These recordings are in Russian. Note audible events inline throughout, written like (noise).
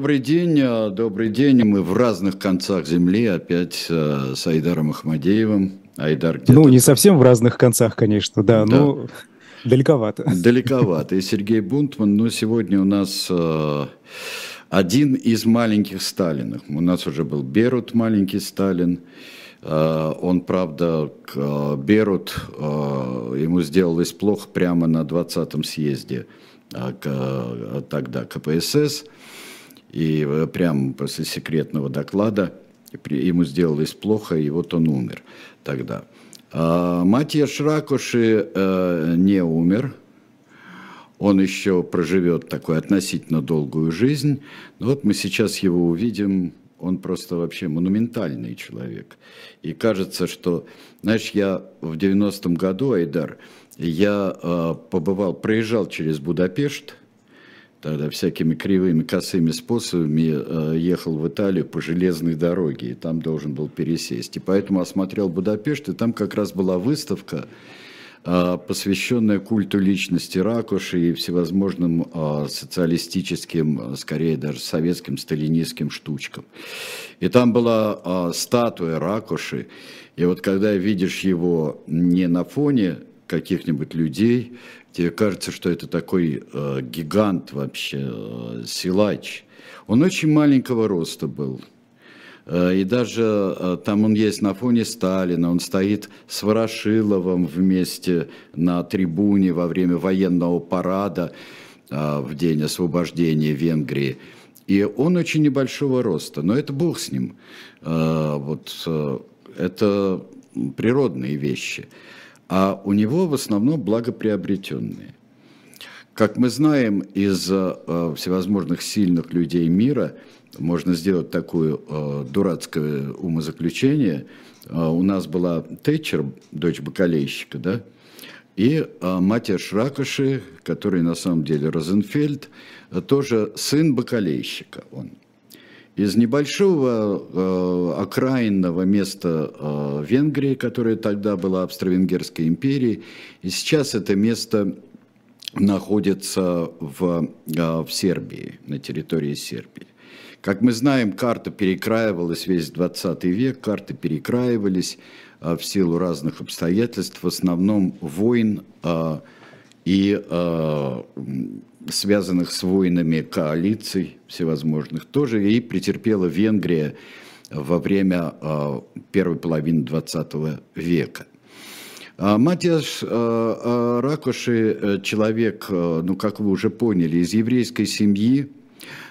Добрый день, э, добрый день. Мы в разных концах земли опять э, с Айдаром Ахмадеевым. Айдар где-то... Ну, не совсем в разных концах, конечно, да, да. но далековато. Далековато. И Сергей Бунтман, но сегодня у нас э, один из маленьких Сталинов. У нас уже был Берут, маленький Сталин. Он, правда, Берут, ему сделалось плохо прямо на 20-м съезде тогда КПСС. И э, прямо после секретного доклада ему сделалось плохо, и вот он умер тогда. А Матья Шракуши э, не умер, он еще проживет такую относительно долгую жизнь. Но вот мы сейчас его увидим, он просто вообще монументальный человек. И кажется, что, знаешь, я в 90-м году, Айдар, я э, побывал, проезжал через Будапешт, тогда всякими кривыми, косыми способами э, ехал в Италию по железной дороге, и там должен был пересесть. И поэтому осмотрел Будапешт, и там как раз была выставка, э, посвященная культу личности Ракуши и всевозможным э, социалистическим, скорее даже советским, сталинистским штучкам. И там была статуя Ракуши, и вот когда видишь его не на фоне каких-нибудь людей, тебе кажется, что это такой э, гигант вообще, э, силач. Он очень маленького роста был. Э, и даже э, там он есть на фоне Сталина, он стоит с Ворошиловым вместе на трибуне во время военного парада э, в день освобождения Венгрии. И он очень небольшого роста, но это бог с ним. Вот это природные вещи а у него в основном благоприобретенные. Как мы знаем из э, всевозможных сильных людей мира, можно сделать такое э, дурацкое умозаключение. Э, у нас была Тэтчер, дочь бакалейщика, да, и э, Матя Шракоши, который на самом деле Розенфельд, э, тоже сын бакалейщика он из небольшого э, окраинного места э, Венгрии, которое тогда было Австро-Венгерской империей, и сейчас это место находится в, э, в Сербии, на территории Сербии. Как мы знаем, карта перекраивалась весь 20 век, карты перекраивались э, в силу разных обстоятельств, в основном войн э, и э, связанных с войнами коалиций всевозможных, тоже и претерпела Венгрия во время э, первой половины 20 века. А Матиаш э, э, Ракоши человек, ну, как вы уже поняли, из еврейской семьи,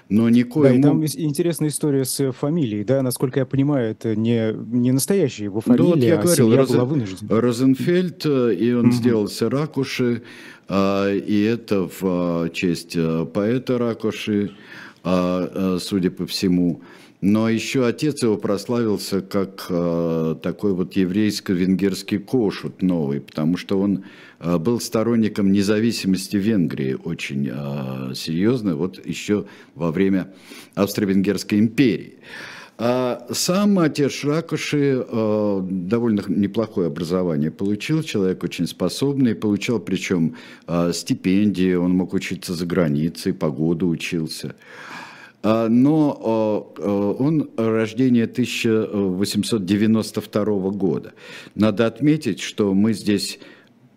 но никоим... Да, там интересная история с фамилией, да, насколько я понимаю, это не, не настоящая его фамилия, да, вот я а говорил, семья Розен... была вынуждена. Розенфельд, и он mm-hmm. сделался Ракуши, а, и это в а, честь а, поэта Ракуши, судя по всему. Но еще отец его прославился как такой вот еврейско-венгерский кошут новый, потому что он был сторонником независимости Венгрии очень серьезно, вот еще во время Австро-Венгерской империи. А сам отец Ракуши э, довольно неплохое образование получил, человек очень способный, получал причем э, стипендии, он мог учиться за границей, по году учился. Но э, он рождение 1892 года. Надо отметить, что мы здесь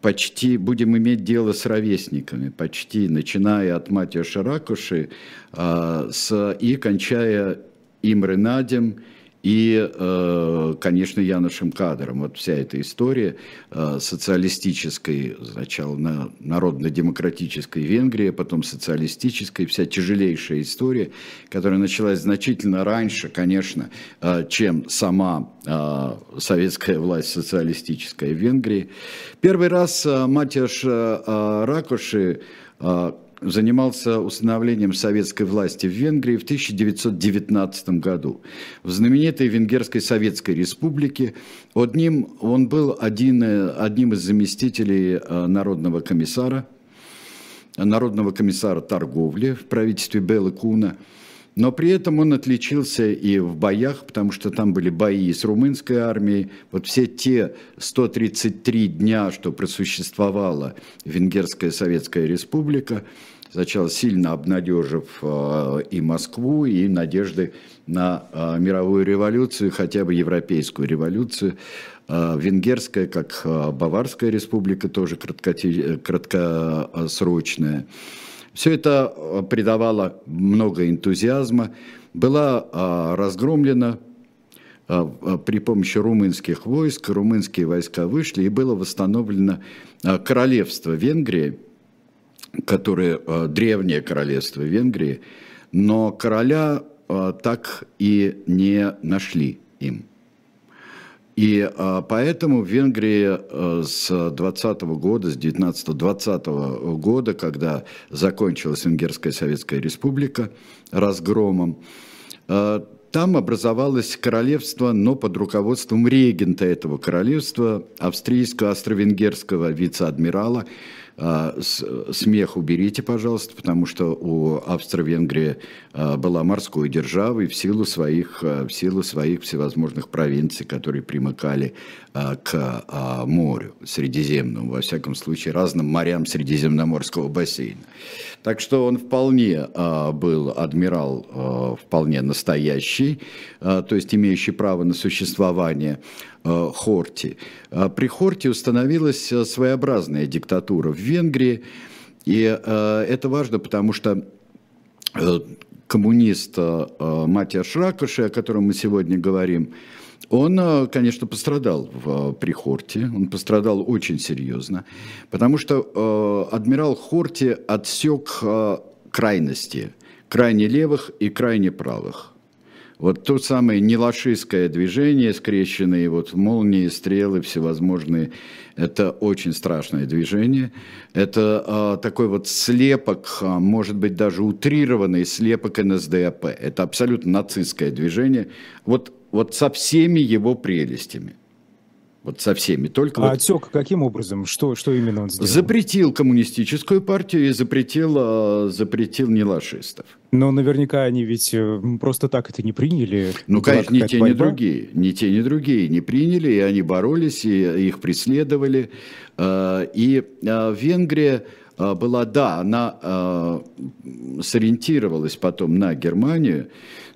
почти будем иметь дело с ровесниками, почти, начиная от Матио Шаракуши с, и кончая Имре Надем и, э, конечно, Янушем Кадром. Вот вся эта история э, социалистической, сначала на народно-демократической Венгрии, а потом социалистической, вся тяжелейшая история, которая началась значительно раньше, конечно, э, чем сама советская власть социалистическая в Венгрии. Первый раз Матяш Ракоши занимался установлением советской власти в Венгрии в 1919 году. В знаменитой Венгерской Советской Республике одним, он был один, одним из заместителей э, народного комиссара, народного комиссара торговли в правительстве Беллы Куна – но при этом он отличился и в боях, потому что там были бои с румынской армией. Вот все те 133 дня, что просуществовала Венгерская Советская Республика, сначала сильно обнадежив и Москву, и надежды на мировую революцию, хотя бы европейскую революцию. Венгерская, как Баварская республика, тоже краткосрочная. Все это придавало много энтузиазма. Была разгромлена а, а, при помощи румынских войск, румынские войска вышли, и было восстановлено а, королевство Венгрии, которое древнее королевство Венгрии, но короля так и не нашли им. И поэтому в Венгрии с 20 года, с 19-20 года, когда закончилась Венгерская Советская Республика разгромом, там образовалось королевство, но под руководством регента этого королевства, австрийского австро-венгерского вице-адмирала а, смех уберите, пожалуйста, потому что у Австро-Венгрии а, была морской державой в силу своих, а, в силу своих всевозможных провинций, которые примыкали к морю Средиземному, во всяком случае, разным морям Средиземноморского бассейна. Так что он вполне был адмирал, вполне настоящий, то есть имеющий право на существование. Э, Хорти. А при Хорти установилась э, своеобразная диктатура в Венгрии, и э, это важно, потому что коммунист Матиаш Шракоши, о котором мы сегодня говорим, он, конечно, пострадал в, при Хорте, он пострадал очень серьезно, потому что э, адмирал Хорти отсек э, крайности, крайне левых и крайне правых. Вот то самое нелашистское движение, скрещенные вот молнии, стрелы всевозможные, это очень страшное движение. Это а, такой вот слепок, может быть, даже утрированный слепок НСДАП. Это абсолютно нацистское движение. Вот, вот со всеми его прелестями. Вот со всеми. Только а вот... отсек каким образом? Что, что именно он сделал? Запретил коммунистическую партию и запретил, а, запретил нелашистов. Но наверняка они ведь э, просто так это не приняли. Ну, конечно, ни те, ни другие. Ни те, ни другие не приняли, и они боролись, и их преследовали. А, и а, Венгрия была, да, она сориентировалась потом на Германию,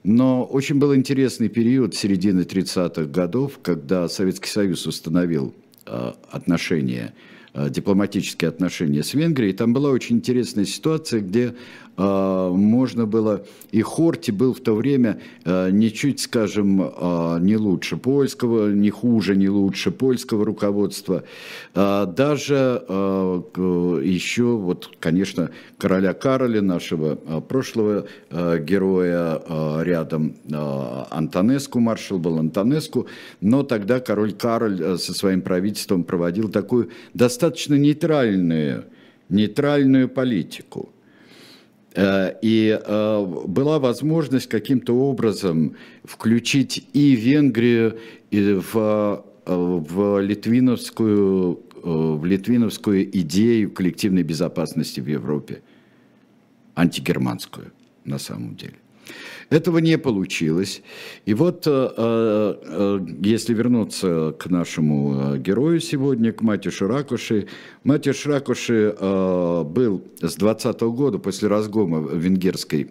но очень был интересный период середины 30-х годов, когда Советский Союз установил э, отношения, э, дипломатические отношения с Венгрией. Там была очень интересная ситуация, где а, можно было, и Хорти был в то время а, ничуть, скажем, а, не лучше польского, не хуже, не лучше польского руководства. Даже еще, вот, конечно, короля Кароля, нашего прошлого героя рядом, Антонеску, маршал был Антонеску, но тогда король Кароль со своим правительством проводил такую достаточно нейтральную, нейтральную политику – Э, и э, была возможность каким-то образом включить и Венгрию в, э, в, литвиновскую, в литвиновскую идею коллективной безопасности в Европе, антигерманскую на самом деле. Этого не получилось. И вот, э, э, э, если вернуться к нашему герою сегодня, к Матюшу Ракуши, Матюш Ракуши был с 20 года, после разгома Венгерской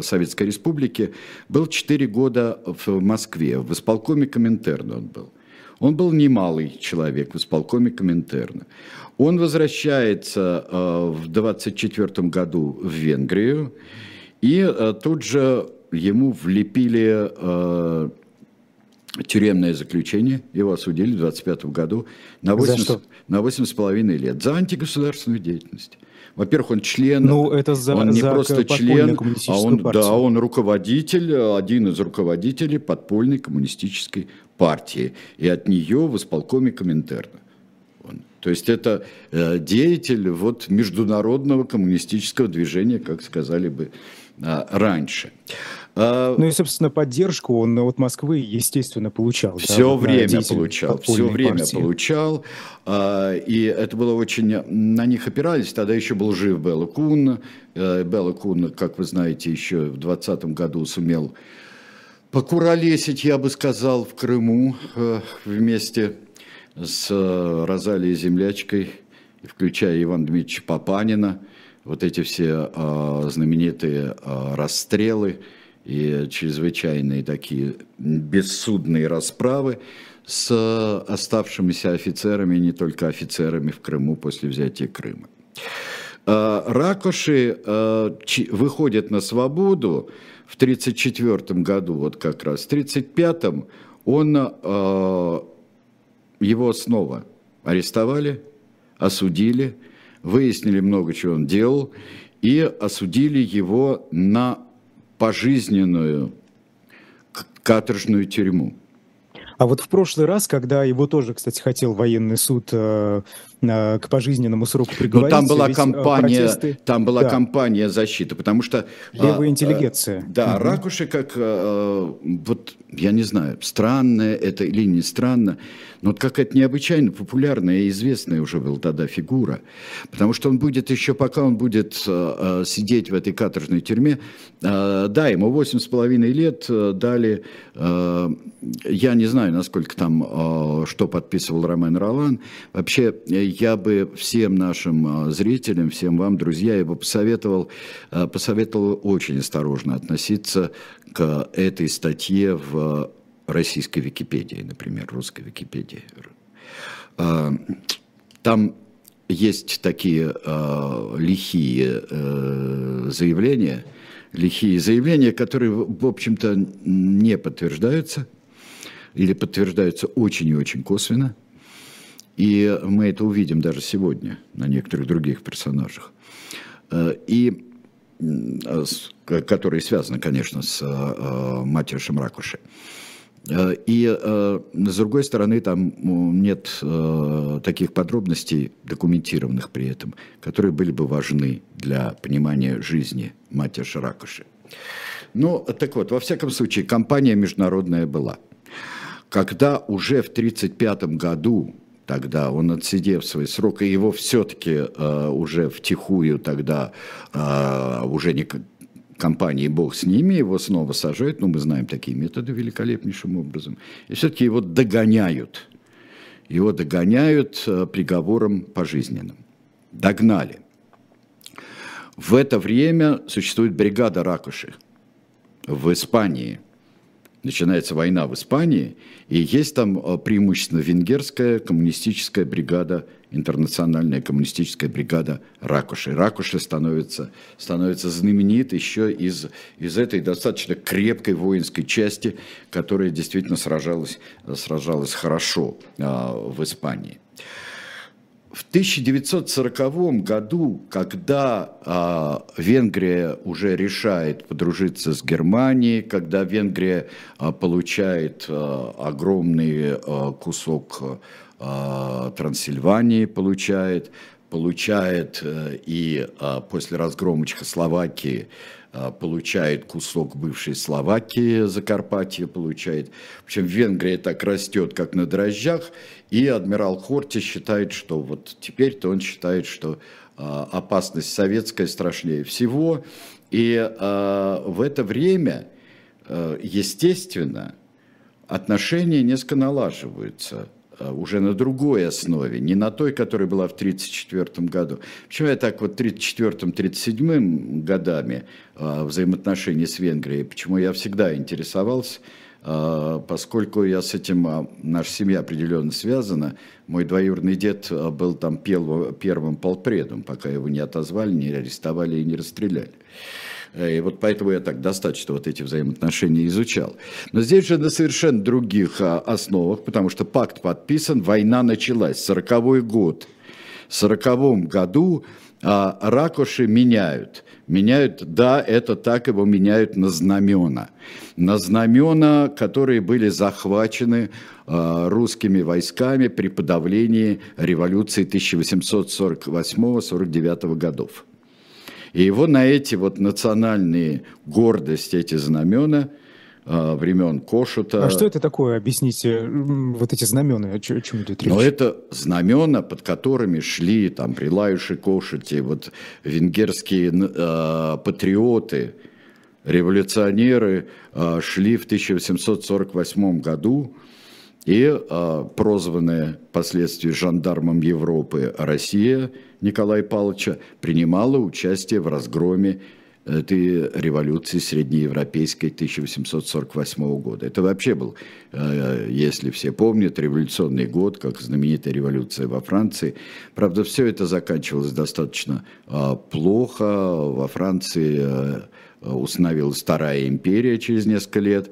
Советской Республики, был 4 года в Москве, в исполкоме Коминтерна он был. Он был немалый человек в исполкоме Коминтерна. Он возвращается в 24 году в Венгрию, и тут же ему влепили э, тюремное заключение, его осудили в 25 году на 8, на 8 с половиной лет за антигосударственную деятельность. Во-первых, он член, ну, это за, он не за просто член, а он, да, он руководитель, один из руководителей подпольной коммунистической партии. И от нее в исполкоме Коминтерна. То есть это э, деятель вот, международного коммунистического движения, как сказали бы э, раньше. А, ну и, собственно, поддержку он от Москвы, естественно, получал. Все да, время получал, все время партии. получал. А, и это было очень... На них опирались. Тогда еще был жив Белла Кун. Э, Белла Кун, как вы знаете, еще в 2020 году сумел покуролесить, я бы сказал, в Крыму э, вместе с э, Розалией Землячкой, включая Ивана Дмитриевича Папанина – вот эти все э, знаменитые э, расстрелы и чрезвычайные такие бессудные расправы с оставшимися офицерами, не только офицерами в Крыму после взятия Крыма. Э, Ракоши э, выходят на свободу в 1934 году, вот как раз. В 1935 он, э, его снова арестовали, осудили, выяснили много чего он делал, и осудили его на пожизненную каторжную тюрьму. А вот в прошлый раз, когда его тоже, кстати, хотел военный суд э, к пожизненному сроку приговорить... Но там была кампания, протесты... там была да. кампания защиты, потому что... Левая а, интеллигенция. Да, угу. Ракуши как, вот, я не знаю, странное это или не странно, но вот какая-то необычайно популярная и известная уже была тогда фигура. Потому что он будет еще, пока он будет э, э сидеть в этой каторжной тюрьме, э, да, ему восемь с половиной лет э, дали, э, я не знаю, насколько там, э, что подписывал Ромен Ролан. Вообще, я бы всем нашим э, зрителям, всем вам, друзья, я бы посоветовал, э, посоветовал очень осторожно относиться к этой статье в российской Википедии, например, русской Википедии. А, там есть такие э, лихие заявления, лихие заявления, которые, в общем-то, не подтверждаются или подтверждаются очень и очень косвенно. И мы это увидим даже сегодня на некоторых других персонажах. Э, и которые связаны, конечно, с э, матерью Шамракуши. Э, и э, с другой стороны, там нет э, таких подробностей, документированных при этом, которые были бы важны для понимания жизни матери Шаракуши. Ну, так вот, во всяком случае, компания международная была. Когда уже в 1935 году тогда, он отсидев свой срок, и его все-таки э, уже втихую тогда э, уже не компании «Бог с ними», его снова сажают, ну, мы знаем такие методы великолепнейшим образом, и все-таки его догоняют. Его догоняют э, приговором пожизненным. Догнали. В это время существует бригада Ракуши в Испании – начинается война в Испании, и есть там э, преимущественно венгерская коммунистическая бригада, интернациональная коммунистическая бригада Ракуши. Ракуши становится, становится знаменит еще из, из этой достаточно крепкой воинской части, которая действительно сражалась, сражалась хорошо а, в Испании. В 1940 году, когда а, Венгрия уже решает подружиться с Германией, когда Венгрия а, получает а, огромный а, кусок а, Трансильвании, получает, получает а, и а, после разгрома Чехословакии получает кусок бывшей Словакии, Закарпатье получает. В общем, Венгрия так растет, как на дрожжах, и адмирал Хорти считает, что вот теперь-то он считает, что а, опасность советская страшнее всего, и а, в это время, естественно, отношения несколько налаживаются – уже на другой основе, не на той, которая была в 1934 году. Почему я так вот 1934-1937 годами э, взаимоотношения с Венгрией, почему я всегда интересовался, э, поскольку я с этим, наша семья определенно связана, мой двоюродный дед был там первым полпредом, пока его не отозвали, не арестовали и не расстреляли. Э, и вот поэтому я так достаточно вот эти взаимоотношения изучал. Но здесь же на совершенно других а, основах, потому что пакт подписан, война началась, 40 год. В 40 году а, ракуши меняют. Меняют, да, это так, его меняют на знамена. На знамена, которые были захвачены а, русскими войсками при подавлении революции 1848-49 годов. И его на эти вот национальные гордости, эти знамена а, времен Кошута. А что это такое? Объясните, вот эти знамена, о чем идет речь? Но это знамена, под которыми шли там при Лаюше Кошуте, вот венгерские э, патриоты, революционеры э, шли в 1848 году И э, прозванная впоследствии жандармом Европы Россия Николая Павловича принимала участие в разгроме этой революции среднеевропейской 1848 года. Это вообще был, э, если все помнят, революционный год, как знаменитая революция во Франции. Правда, все это заканчивалось достаточно э, плохо. Во Франции э, установилась Вторая империя через несколько лет.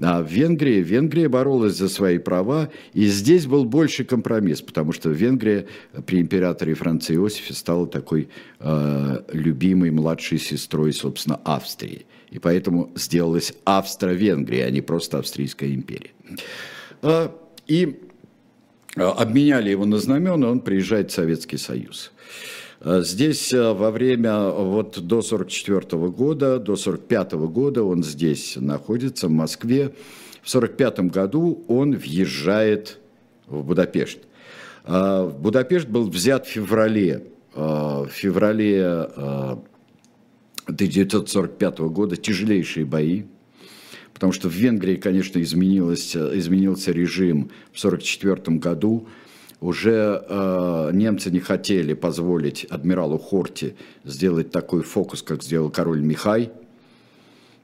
А в Венгрии, Венгрия боролась за свои права, и здесь был больше компромисс, потому что Венгрия при императоре Франции Иосифе стала такой э, любимой младшей сестрой, собственно, Австрии. И поэтому сделалась Австро-Венгрия, а не просто Австрийская империя. Э, и обменяли его на знамена, он приезжает в Советский Союз. Здесь э, во время, вот до 44 года, до 45 года он здесь находится, в Москве. В 45 году он въезжает в Будапешт. В Будапешт был взят в феврале, в феврале 1945 года тяжелейшие бои, потому что в Венгрии, конечно, изменилось, изменился режим в 1944 году, уже э, немцы не хотели позволить адмиралу Хорти сделать такой фокус, как сделал король Михай,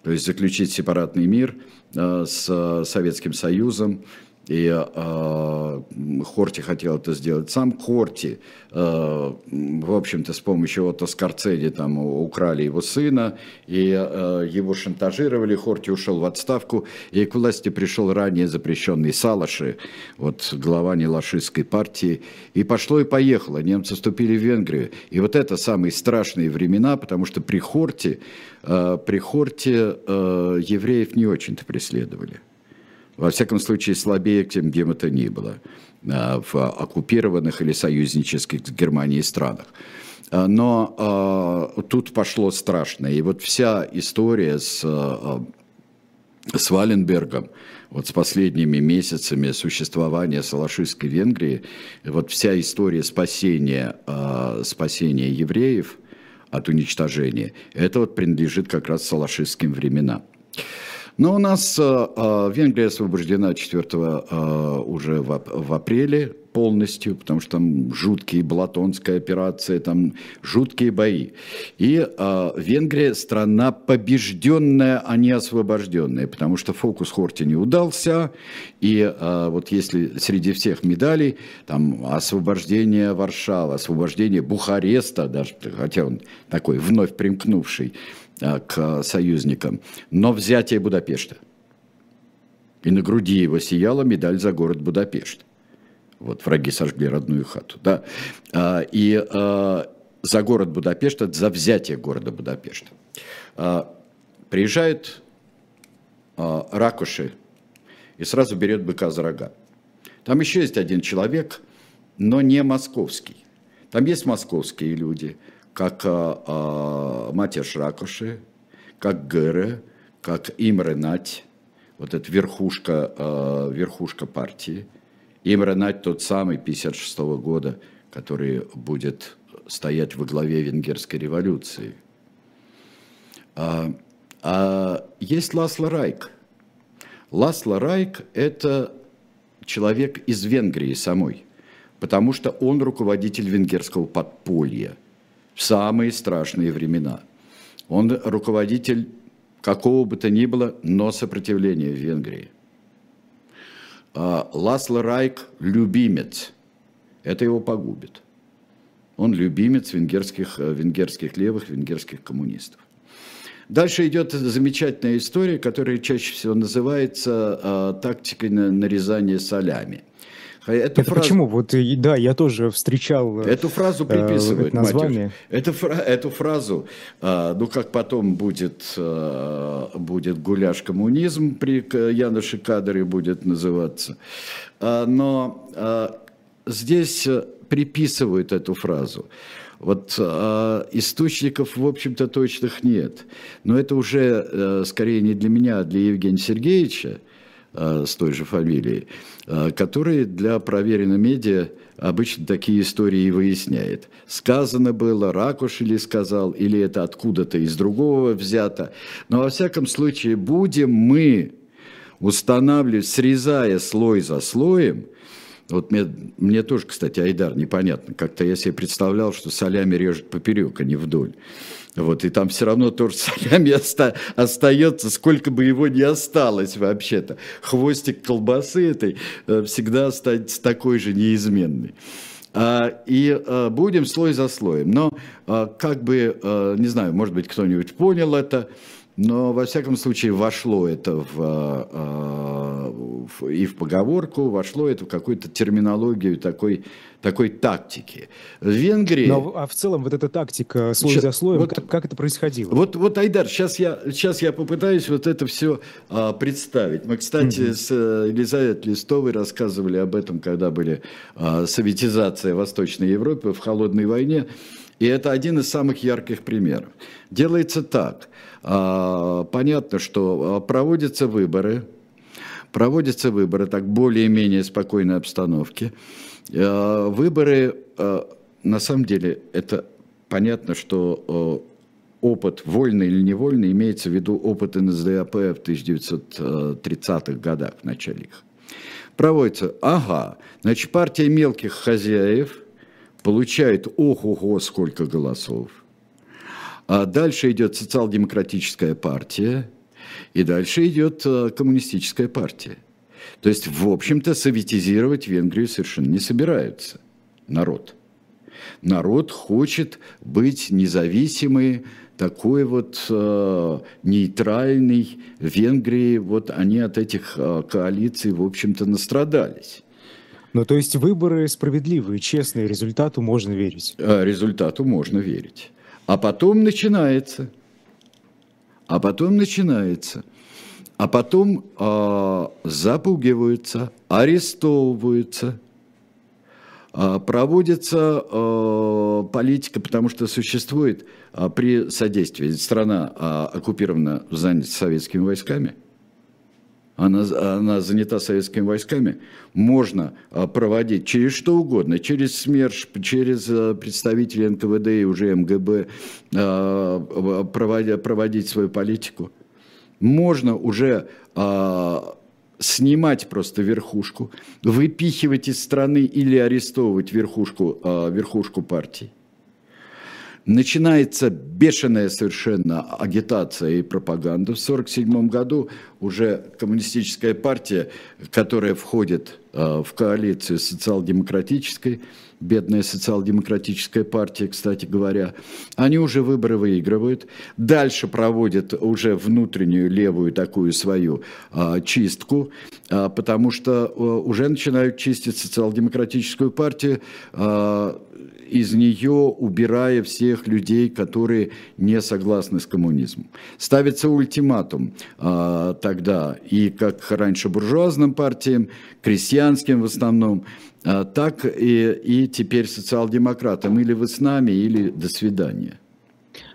то есть заключить сепаратный мир э, с Советским Союзом. И э, Хорти хотел это сделать сам. Хорти, э, в общем-то, с помощью Отто Скорцеди там украли его сына, и э, его шантажировали. Хорти ушел в отставку, и к власти пришел ранее запрещенный Салаши, вот глава нелашистской партии. И пошло и поехало. Немцы вступили в Венгрию. И вот это самые страшные времена, потому что при Хорти, э, при Хорти э, евреев не очень-то преследовали во всяком случае, слабее, чем где бы то ни было, а, в оккупированных или союзнических с Германией странах. А, но э, тут пошло страшное. И вот вся история с, с Валенбергом, вот с последними месяцами существования Салашистской Венгрии, вот вся история спасения, спасения евреев от уничтожения, это вот принадлежит как раз салашистским временам. Но у нас э, э, Венгрия освобождена 4 э, уже в, апреле полностью, потому что там жуткие Балатонская операция, там жуткие бои. И Венгрия страна побежденная, а не освобожденная, потому что фокус Хорти не удался. И вот если среди всех медалей, там освобождение Варшавы, освобождение Бухареста, даже, хотя он такой вновь примкнувший, к союзникам, но взятие Будапешта. И на груди его сияла медаль за город Будапешт. Вот враги сожгли родную хату. Да? А, и а, за город Будапешт, за взятие города Будапешта. А, приезжает Ракуши и сразу берет быка за рога. Там еще есть один человек, но не московский. Там есть московские люди – как а, а, Матеш Ракоши, как Гэре, как Имре Нать, вот эта верхушка, а, верхушка партии. Имре Нать тот самый 56 -го года, который будет стоять во главе венгерской революции. А, а есть Ласло Райк. Ласло Райк – это человек из Венгрии самой, потому что он руководитель венгерского подполья – в самые страшные времена. Он руководитель какого бы то ни было, но сопротивления в Венгрии. А Ласло Райк – любимец. Это его погубит. Он любимец венгерских, э, венгерских левых, венгерских коммунистов. Дальше идет замечательная история, которая чаще всего называется э, тактикой нарезания солями – эту это фразу... почему? Вот да, я тоже встречал. Э, эту фразу приписывают. Э, название. Эту, эту фразу, э, ну как потом будет э, будет гуляш коммунизм при Януше Кадре будет называться, э, но э, здесь приписывают эту фразу. Вот э, источников, в общем-то, точных нет. Но это уже э, скорее не для меня, а для Евгения Сергеевича. Э, с той же фамилией, э, который для проверенной медиа обычно такие истории и выясняет. Сказано было, Ракуш или сказал, или это откуда-то из другого взято. Но во всяком случае, будем мы устанавливать, срезая слой за слоем, вот мне, мне тоже, кстати, Айдар, непонятно. Как-то я себе представлял, что солями режет поперек, а не вдоль. Вот, и там все равно тоже солями (laughs) оста- остается, сколько бы его ни осталось вообще-то. Хвостик колбасы этой э, всегда останется такой же неизменный. А, и а, будем слой за слоем. Но а, как бы, не знаю, может быть, кто-нибудь понял это, но, во всяком случае, вошло это в, а, в, и в поговорку, вошло это в какую-то терминологию такой, такой тактики. В Венгрии... Но, а в целом вот эта тактика слой сейчас, за слоем, вот, как, как это происходило? Вот, вот Айдар, сейчас я, сейчас я попытаюсь вот это все а, представить. Мы, кстати, mm-hmm. с э, Елизаветой Листовой рассказывали об этом, когда были а, советизация Восточной Европы в холодной войне. И это один из самых ярких примеров. Делается так. А, понятно, что а, проводятся выборы, проводятся выборы так более-менее спокойной обстановке. А, выборы, на самом деле, это понятно, что опыт, вольный или невольный, имеется в виду опыт НСДАП в 1930-х годах, в начале их. Проводится, ага, значит, партия мелких хозяев – получает ого-го сколько голосов. А дальше идет социал-демократическая партия, и дальше идет э, коммунистическая партия. То есть, в общем-то, советизировать Венгрию совершенно не собираются народ. Народ хочет быть независимой, такой вот э, нейтральный Венгрии. Вот они от этих э, коалиций, в общем-то, настрадались. Ну, то есть выборы справедливые, честные, результату можно верить? А, результату можно верить. А потом начинается. А потом начинается. А потом э, запугиваются, арестовываются, э, проводится э, политика, потому что существует э, при содействии. Страна э, оккупирована, занята советскими войсками – она, она занята советскими войсками, можно а, проводить через что угодно, через СМЕРШ, через а, представителей НКВД и уже МГБ а, проводить, проводить свою политику. Можно уже снимать просто верхушку, выпихивать из страны или арестовывать верхушку, верхушку партии начинается бешеная совершенно агитация и пропаганда. В 1947 году уже коммунистическая партия, которая входит э, в коалицию социал-демократической, бедная социал-демократическая партия, кстати говоря, они уже выборы выигрывают. Дальше проводят уже внутреннюю левую такую свою а, чистку, потому что а, уже начинают чистить социал-демократическую партию, а, из нее убирая всех людей, которые не согласны с коммунизмом. Ставится ультиматум а, тогда и как раньше буржуазным партиям, крестьянским в основном, а, так и, и теперь социал-демократам. Или вы с нами, или до свидания.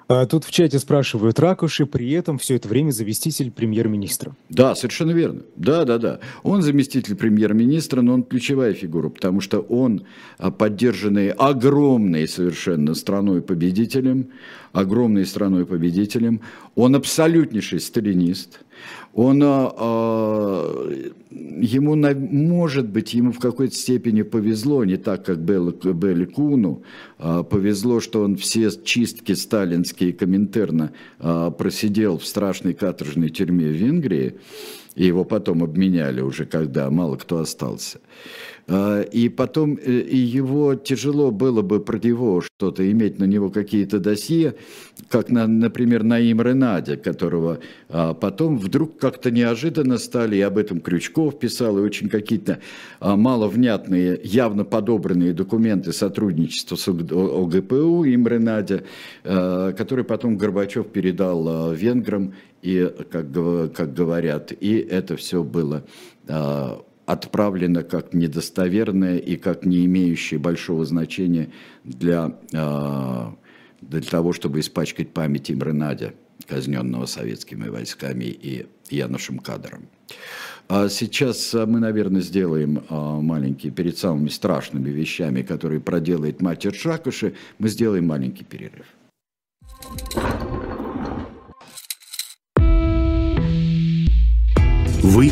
А тут в чате спрашивают, Ракуши при этом все это время заместитель премьер-министра. Да, совершенно верно. Да, да, да. Он заместитель премьер-министра, но он ключевая фигура, потому что он а, поддержанный огромной совершенно страной-победителем, огромной страной-победителем, он абсолютнейший сталинист – он, а, ему, может быть, ему в какой-то степени повезло, не так, как Белли Куну, а, повезло, что он все чистки сталинские Коминтерна а, просидел в страшной каторжной тюрьме в Венгрии, и его потом обменяли уже, когда мало кто остался. А, и потом э, и его тяжело было бы про него что-то, иметь на него какие-то досье, как, на, например, Наим Ренаде, которого а, потом вдруг как-то неожиданно стали, и об этом Крючков писал, и очень какие-то а, маловнятные, явно подобранные документы сотрудничества с ОГПУ им Ренаде, который потом Горбачев передал венграм, и, как, как говорят, и это все было отправлено как недостоверное и как не имеющее большого значения для, а, для того, чтобы испачкать память Имры Надя, казненного советскими войсками и Янушем Кадром. А сейчас мы, наверное, сделаем а, маленький, перед самыми страшными вещами, которые проделает мастер Шакуши, мы сделаем маленький перерыв. Вы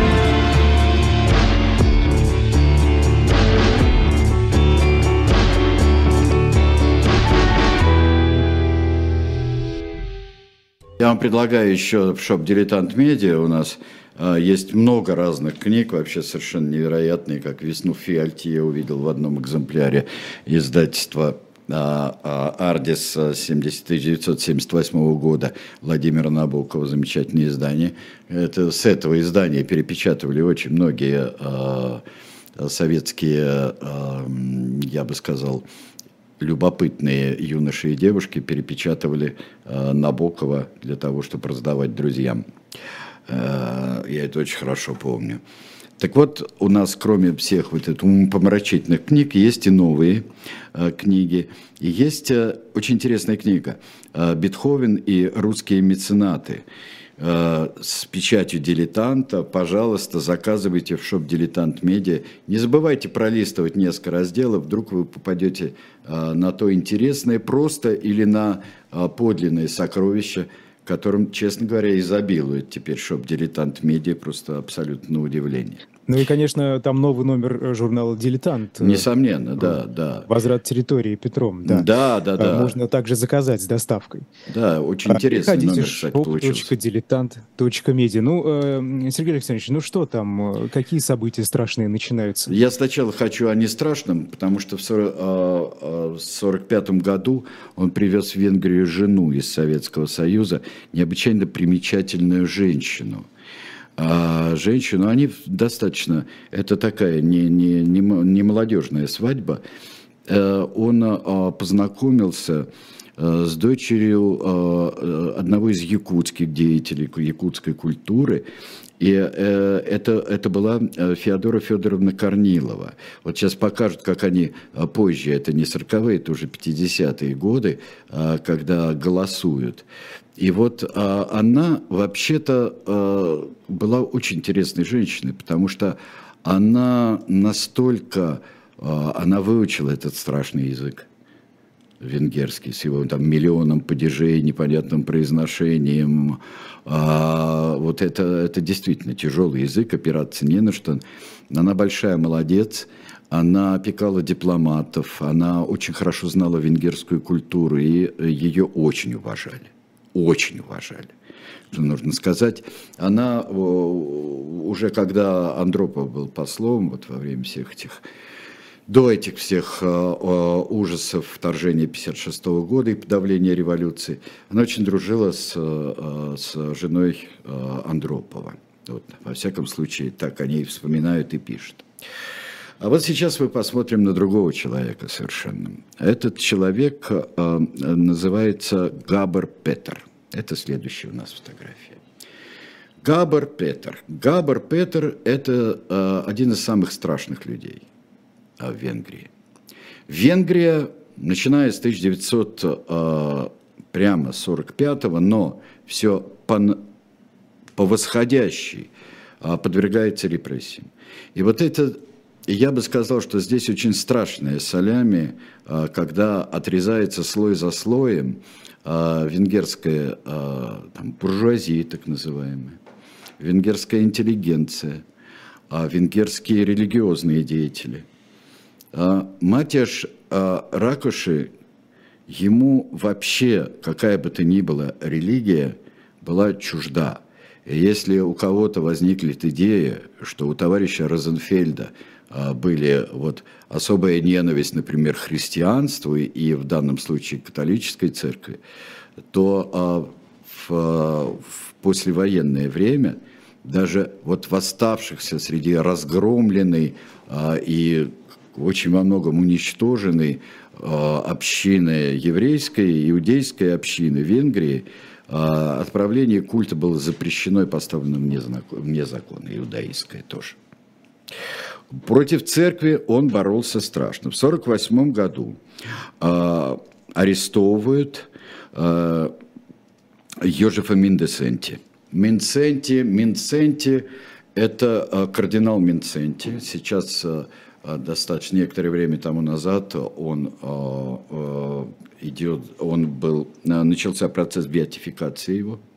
Вам предлагаю еще шоп «Дилетант Медиа» у нас э, есть много разных книг, вообще совершенно невероятные, как «Весну Фиальти» я увидел в одном экземпляре издательства а, а, «Ардис» 1978 года Владимира Набокова, замечательное издание. Это, с этого издания перепечатывали очень многие а, советские, я бы сказал, любопытные юноши и девушки перепечатывали э, Набокова для того, чтобы раздавать друзьям. Э, я это очень хорошо помню. Так вот, у нас, кроме всех вот этих помрачительных книг, есть и новые э, книги. И есть э, очень интересная книга э, «Бетховен и русские меценаты». Э, с печатью дилетанта, пожалуйста, заказывайте в шоп Дилетант Медиа. Не забывайте пролистывать несколько разделов, вдруг вы попадете э, на то интересное просто или на э, подлинное сокровище, которым, честно говоря, изобилует теперь шоп Дилетант Медиа, просто абсолютно на удивление. Ну и, конечно, там новый номер э, журнала «Дилетант». Э, Несомненно, да, да. «Возврат территории Петром», да. Да, да, да. Можно также заказать с доставкой. Да, очень интересный Приходите номер, кстати, получился. «Дилетант.медиа». Ну, э, Сергей Александрович, ну что там, какие события страшные начинаются? Я сначала хочу о нестрашном, потому что в 1945 году он привез в Венгрию жену из Советского Союза, необычайно примечательную женщину – а женщину, они достаточно, это такая не, не, не, не молодежная свадьба, э, он а, познакомился э, с дочерью э, одного из якутских деятелей якутской культуры, и это, это была Феодора Федоровна Корнилова. Вот сейчас покажут, как они позже, это не 40-е, это уже 50-е годы, когда голосуют. И вот а, она вообще-то а, была очень интересной женщиной, потому что она настолько, а, она выучила этот страшный язык венгерский с его там миллионом падежей, непонятным произношением. А, вот это, это действительно тяжелый язык, опираться не на что. Она большая молодец, она опекала дипломатов, она очень хорошо знала венгерскую культуру, и ее очень уважали очень уважали. Что нужно сказать, она уже когда Андропов был послом, вот во время всех этих до этих всех э, ужасов вторжения 1956 года и подавления революции, она очень дружила с, э, с женой э, Андропова. Вот, во всяком случае, так они и вспоминают и пишут. А вот сейчас мы посмотрим на другого человека совершенно. Этот человек э, называется Габер Петер. Это следующая у нас фотография. Габар Петер. Габар Петер – это э, один из самых страшных людей э, в Венгрии. Венгрия, начиная с 1900, э, прямо 45-го, но все по, по восходящей э, подвергается репрессиям. И вот это, я бы сказал, что здесь очень страшное солями, э, когда отрезается слой за слоем, а, венгерская а, там, буржуазия, так называемая, венгерская интеллигенция, а, венгерские религиозные деятели. Матяш Ракоши, ему вообще какая бы то ни была религия была чужда. И если у кого-то возникнет идея, что у товарища Розенфельда а, были вот особая ненависть, например, христианству и в данном случае католической церкви, то а, в, в послевоенное время даже вот восставшихся среди разгромленной а, и очень во многом уничтоженной общины еврейской, иудейской общины Венгрии, отправление культа было запрещено и поставлено вне закона, иудаистское тоже. Против церкви он боролся страшно. В 1948 году э, арестовывают э, Йожефа Миндесенти. Минценти, Минценти – это э, кардинал Минценти. Сейчас э, достаточно некоторое время тому назад он э, идет, он был, начался процесс беатификации его –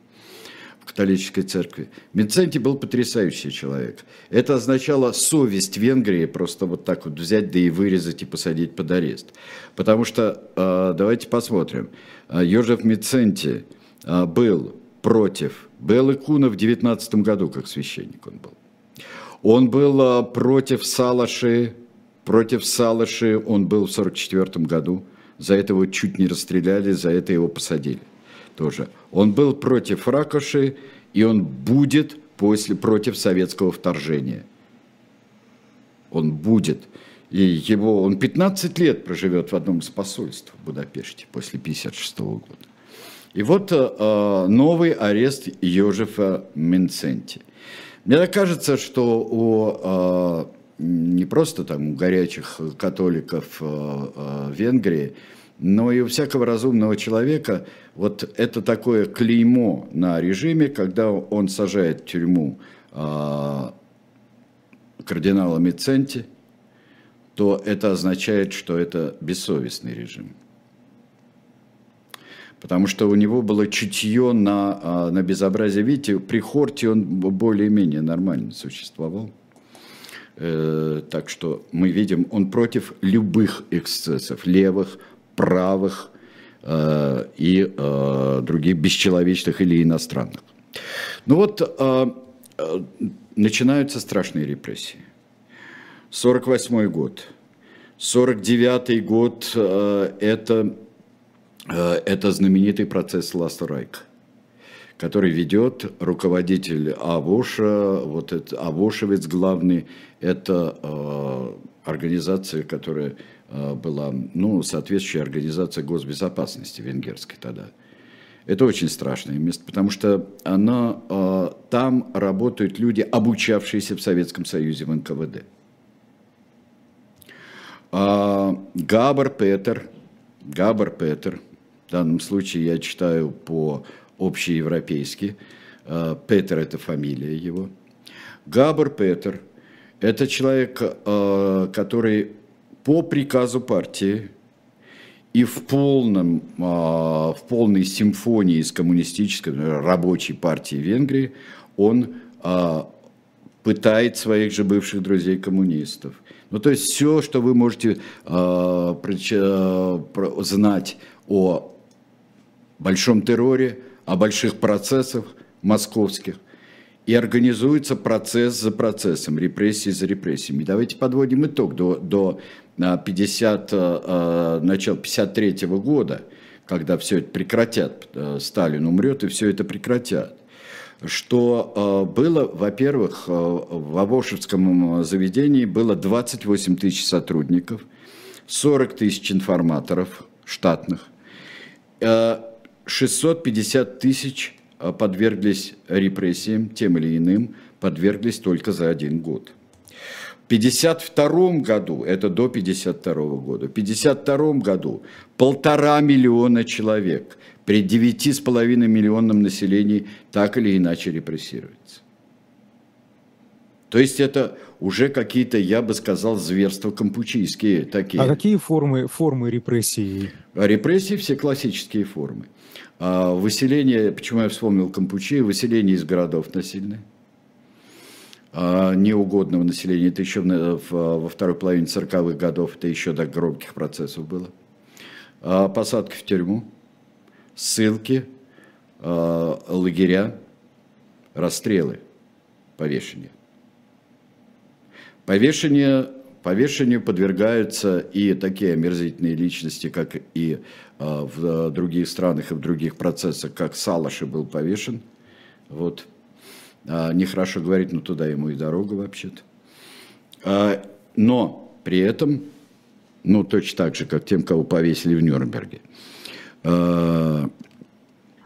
католической церкви. Минценти был потрясающий человек. Это означало совесть Венгрии просто вот так вот взять, да и вырезать и посадить под арест. Потому что, э, давайте посмотрим, э, Йожеф Миценти э, был против Беллы Куна в 19 году, как священник он был. Он был против Салаши, против Салаши он был в 44 году. За это его чуть не расстреляли, за это его посадили тоже. Он был против Ракоши, и он будет после, против советского вторжения. Он будет. И его, он 15 лет проживет в одном из посольств в Будапеште после 1956 года. И вот э, новый арест Йожефа Менценти. Мне так кажется, что у э, не просто там у горячих католиков э, э, Венгрии, но и у всякого разумного человека вот это такое клеймо на режиме, когда он сажает в тюрьму э, кардинала Миценти, то это означает, что это бессовестный режим. Потому что у него было чутье на, а, на безобразие. Видите, при Хорте он более-менее нормально существовал. Э, так что мы видим, он против любых эксцессов, левых, правых э, и э, других бесчеловечных или иностранных. Ну вот э, э, начинаются страшные репрессии. 48 год. 49 год э, это, э, это знаменитый процесс Ластерайка который ведет руководитель Авоша, вот это Авошевец главный, это э, организация, которая была ну, соответствующая организация госбезопасности венгерской тогда. Это очень страшное место, потому что она, э, там работают люди, обучавшиеся в Советском Союзе в НКВД. А, Габар Петер, Габар Петер, в данном случае я читаю по общеевропейски, э, Петер – это фамилия его. Габар Петер – это человек, который по приказу партии и в, полном, а, в полной симфонии с коммунистической рабочей партией Венгрии он а, пытает своих же бывших друзей коммунистов. Ну, то есть все, что вы можете а, знать о большом терроре, о больших процессах московских, и организуется процесс за процессом, репрессии за репрессиями. Давайте подводим итог до, до 50, э, э, начала 53 года, когда все это прекратят, э, Сталин умрет и все это прекратят, что было, во-первых, в Авошевском заведении было 28 тысяч сотрудников, 40 тысяч информаторов штатных, 650 тысяч подверглись репрессиям, тем или иным, подверглись только за один год – 1952 году, это до 1952 года, в 1952 году полтора миллиона человек при 9,5 миллионном населении так или иначе репрессируется. То есть это уже какие-то, я бы сказал, зверства кампучийские такие. А какие формы, формы репрессий? А репрессии все классические формы. А выселение, почему я вспомнил Кампучи, выселение из городов насильное неугодного населения. Это еще во второй половине 40-х годов, это еще до громких процессов было. А, посадки в тюрьму, ссылки, а, лагеря, расстрелы, повешение. Повешение, повешению подвергаются и такие омерзительные личности, как и в других странах и в других процессах, как Салаши был повешен. Вот, а, нехорошо говорить, но туда ему и дорога вообще-то. А, но при этом, ну точно так же, как тем, кого повесили в Нюрнберге. А,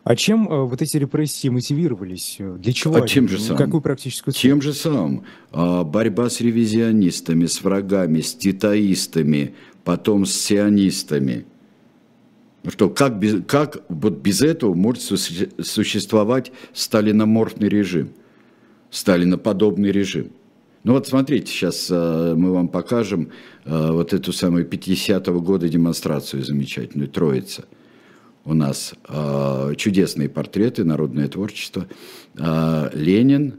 А чем э, вот эти репрессии мотивировались? Для чего? А чем же самым? Какую практическую цель? Чем же самым? А, борьба с ревизионистами, с врагами, с титаистами, потом с сионистами. Ну что, как без, как вот без этого может существовать сталиноморфный режим, сталиноподобный режим? Ну вот смотрите, сейчас э, мы вам покажем э, вот эту самую 50-го года демонстрацию замечательную, Троица – у нас э, чудесные портреты, народное творчество. Ленин,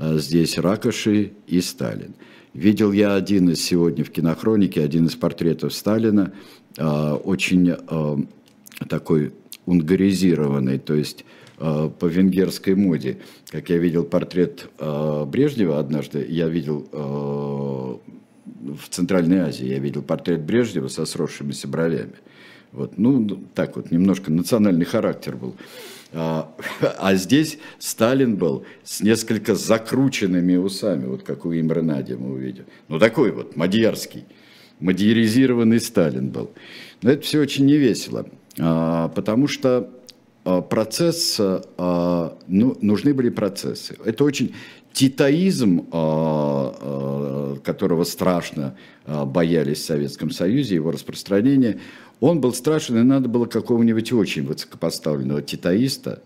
здесь Ракоши и Сталин. Видел я один из сегодня в кинохронике, один из портретов Сталина, очень такой унгаризированный, то есть по венгерской моде. Как я видел портрет э, Брежнева однажды, я видел э, в Центральной Азии, я видел портрет Брежнева со сросшимися бровями. Вот, ну, так вот, немножко национальный характер был. А, (laughs) а здесь Сталин был с несколько закрученными усами, вот как у Имры Нади мы увидим. Ну, такой вот, мадьярский, мадьяризированный Сталин был. Но это все очень невесело, а, потому что процесс, ну, нужны были процессы. Это очень титаизм, которого страшно боялись в Советском Союзе, его распространение – он был страшен, и надо было какого-нибудь очень высокопоставленного титаиста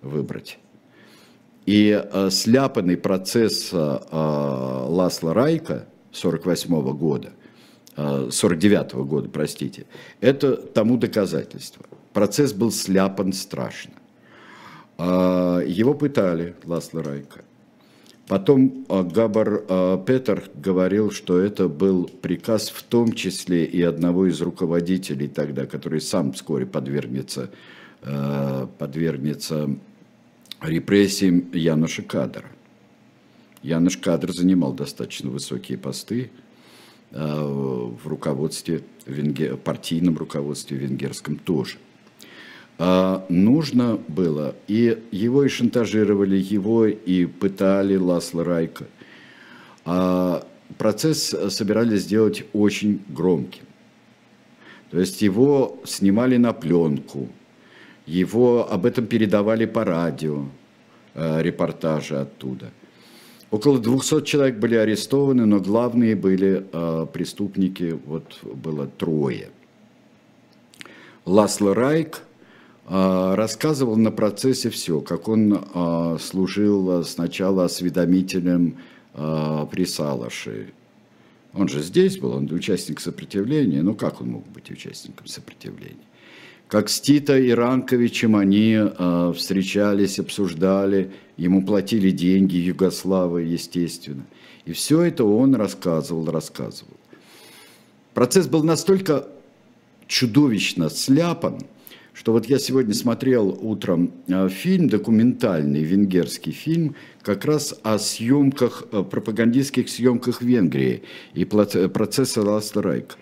выбрать. И сляпанный процесс Ласла Райка 48 года, э, 49 -го года, простите, это тому доказательство. Процесс был сляпан страшно. Э, его пытали, Ласла Райка. Потом а, Габар а, Петер говорил, что это был приказ в том числе и одного из руководителей тогда, который сам вскоре подвергнется, а, подвергнется репрессиям Януша Кадра. Януш Кадр занимал достаточно высокие посты в руководстве, партийном руководстве венгерском тоже – а, нужно было, и его и шантажировали, его и пытали Ласло Райка. А процесс собирались сделать очень громким. То есть его снимали на пленку, его об этом передавали по радио, э, репортажи оттуда. Около 200 человек были арестованы, но главные были э, преступники, вот было трое. Ласло Райк – рассказывал на процессе все, как он а, служил сначала осведомителем а, при Салаше. Он же здесь был, он участник сопротивления. Ну как он мог быть участником сопротивления? Как с Тито и Ранковичем они встречались, обсуждали, ему платили деньги, Югославы, естественно. И все это он рассказывал, рассказывал. Процесс был настолько чудовищно сляпан – что вот я сегодня смотрел утром э, фильм, документальный венгерский фильм, как раз о съемках, э, пропагандистских съемках Венгрии и процесса Ластрайка.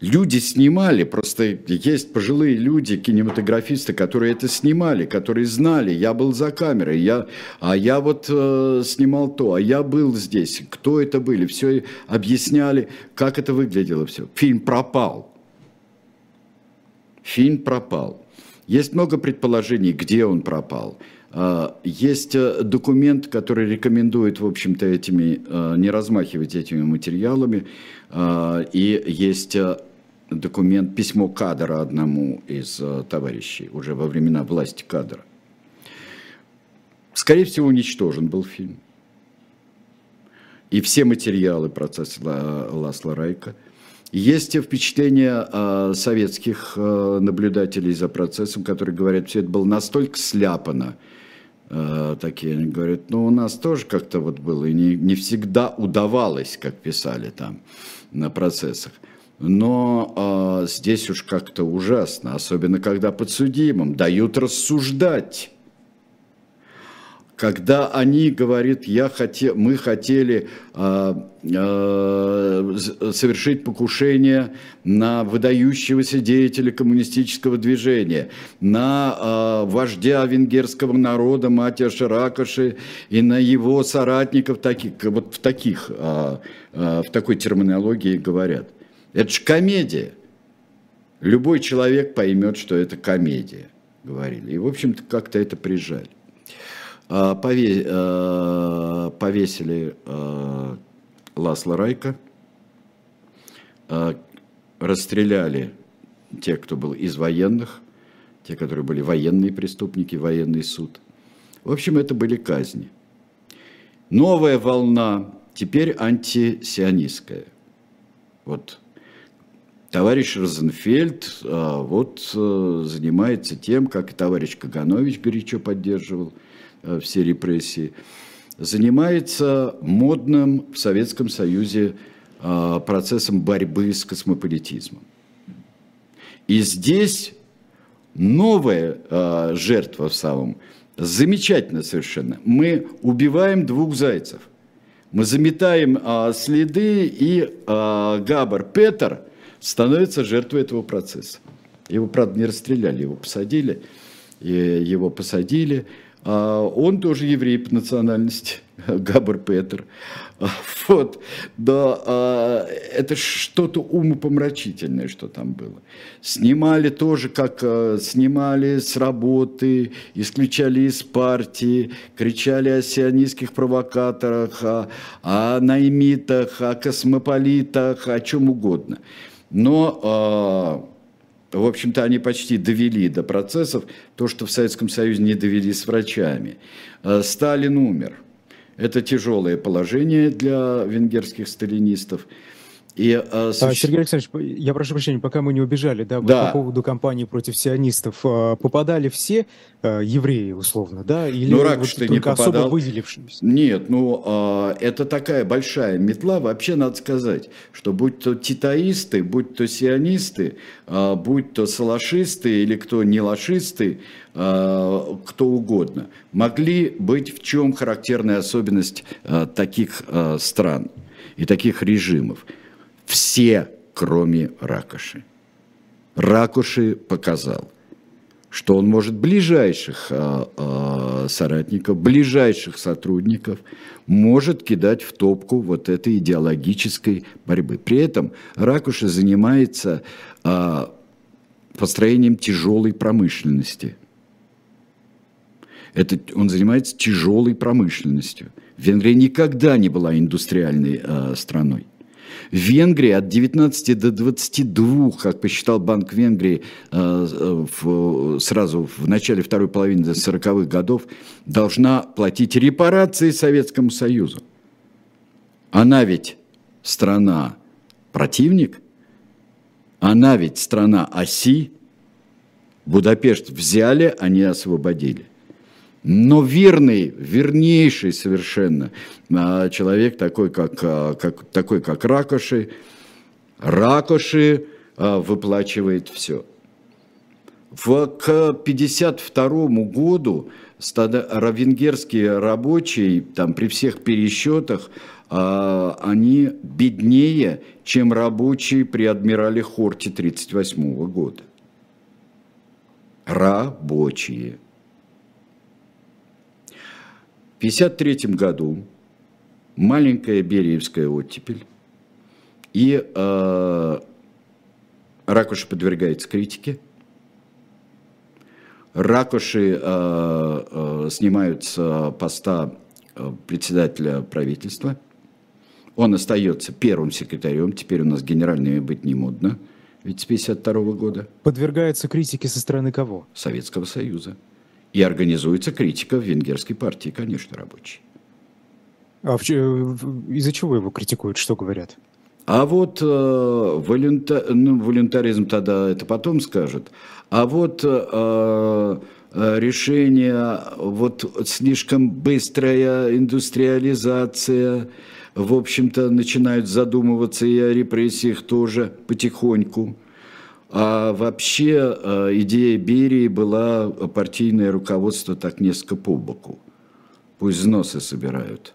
Люди снимали, просто есть пожилые люди, кинематографисты, которые это снимали, которые знали, я был за камерой, я, а я вот э, снимал то, а я был здесь, кто это были, все объясняли, как это выглядело все. Фильм пропал фильм пропал. Есть много предположений, где он пропал. А, есть э, документ, который рекомендует, в общем-то, этими, э, не размахивать этими материалами. А, и есть э, документ, письмо кадра одному из товарищей, уже во времена власти кадра. Скорее всего, уничтожен был фильм. И все материалы процесса Ласла Райка – есть впечатление э, советских э, наблюдателей за процессом, которые говорят, все это было настолько сляпано, э, такие, они говорят, ну у нас тоже как-то вот было, и не, не всегда удавалось, как писали там на процессах. Но э, здесь уж как-то ужасно, особенно когда подсудимым дают рассуждать когда они говорят, я хотел, мы хотели э, э, совершить покушение на выдающегося деятеля коммунистического движения, на э, вождя венгерского народа Матия Шаракаши и на его соратников, таких, вот в, таких, э, э, в такой терминологии говорят. Это же комедия. Любой человек поймет, что это комедия. говорили. И, в общем-то, как-то это прижали. А, а, повесили а, Ласла Райка, расстреляли тех, кто был из военных, те, которые были военные преступники, военный суд. В общем, это были казни. Новая волна, теперь антисионистская. Вот товарищ Розенфельд вот а, занимается тем, как и товарищ Каганович горячо поддерживал все репрессии, занимается модным в Советском Союзе а, процессом борьбы с космополитизмом. И здесь новая э, жертва в самом, замечательно совершенно. Мы убиваем двух зайцев. Мы заметаем э, следы, и э, Габар Петр становится жертвой этого процесса. Его, правда, не расстреляли, его посадили. И его посадили. А он тоже еврей по национальности, (laughs) Габар Петр. Вот, да, а, это что-то умопомрачительное, что там было. Снимали тоже, как а, снимали с работы, исключали из партии, кричали о сионистских провокаторах, о, о наймитах, о космополитах, о чем угодно. Но а, в общем-то, они почти довели до процессов то, что в Советском Союзе не довели с врачами. Сталин умер – это тяжелое положение для венгерских сталинистов. И, а, суще... Сергей Александрович, я прошу прощения, пока мы не убежали, да, да. по поводу кампании против сионистов, а, попадали все а, евреи, условно, да, или ну, Ракуш вот не попадал. особо выделившимся? Нет, ну, а, это такая большая метла, вообще надо сказать, что будь то титаисты, будь то сионисты, будь то салашисты или кто не лашисты, кто угодно, могли быть в чем характерная особенность таких стран и таких режимов – все, кроме Ракоши. Ракоши показал, что он может ближайших а, а, соратников, ближайших сотрудников может кидать в топку вот этой идеологической борьбы. При этом Ракуши занимается а, построением тяжелой промышленности. Это, он занимается тяжелой промышленностью. Венгрия никогда не была индустриальной а, страной. В Венгрии от 19 до 22, как посчитал Банк Венгрии э, в, сразу в начале второй половины 40-х годов, должна платить репарации Советскому Союзу. Она ведь страна противник, она ведь страна оси. Будапешт взяли, они освободили. Но верный, вернейший совершенно а, человек, такой как, а, как, такой как Ракоши, Ракоши а, выплачивает все. В, к 1952 году венгерские рабочие, там, при всех пересчетах, они беднее, чем рабочие при адмирале Хорте 1938 года. Рабочие. 1953 году маленькая Бериевская оттепель, и э, Ракуши подвергается критике. Ракуши э, э, снимают с поста э, председателя правительства. Он остается первым секретарем, теперь у нас генеральными быть не модно, ведь с 1952 года. Подвергается критике со стороны кого? Советского Союза. И организуется критика в венгерской партии, конечно, рабочей. А из-за чего его критикуют, что говорят? А вот э, волюнта, ну, волюнтаризм тогда это потом скажет. А вот э, э решение, вот слишком быстрая индустриализация, в общем-то, начинают задумываться и о репрессиях тоже потихоньку. А вообще э, идея Берии была партийное руководство так несколько по боку. Пусть взносы собирают.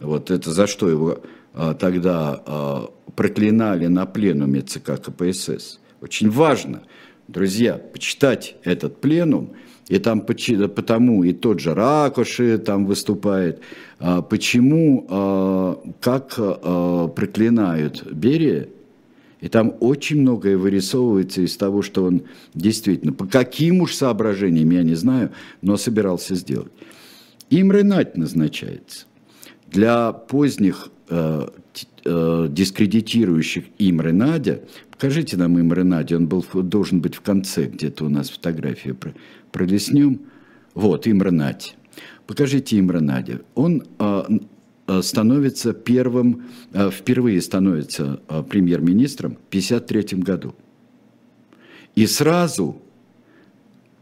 Вот это за что его э, тогда э, проклинали на пленуме ЦК КПСС. Очень важно, друзья, почитать этот пленум, и там потому и тот же Ракоши там выступает, почему, как проклинают Берия, И там очень многое вырисовывается из того, что он действительно, по каким уж соображениям, я не знаю, но собирался сделать. Имре Нать назначается. Для поздних э, э, дискредитирующих Имре Надя, покажите нам Имре Надя, он был, должен быть в конце, где-то у нас фотография пролеснем. Вот, Имре Надь. Покажите Имре Надя. Он э становится первым, э, впервые становится э, премьер-министром в 1953 году. И сразу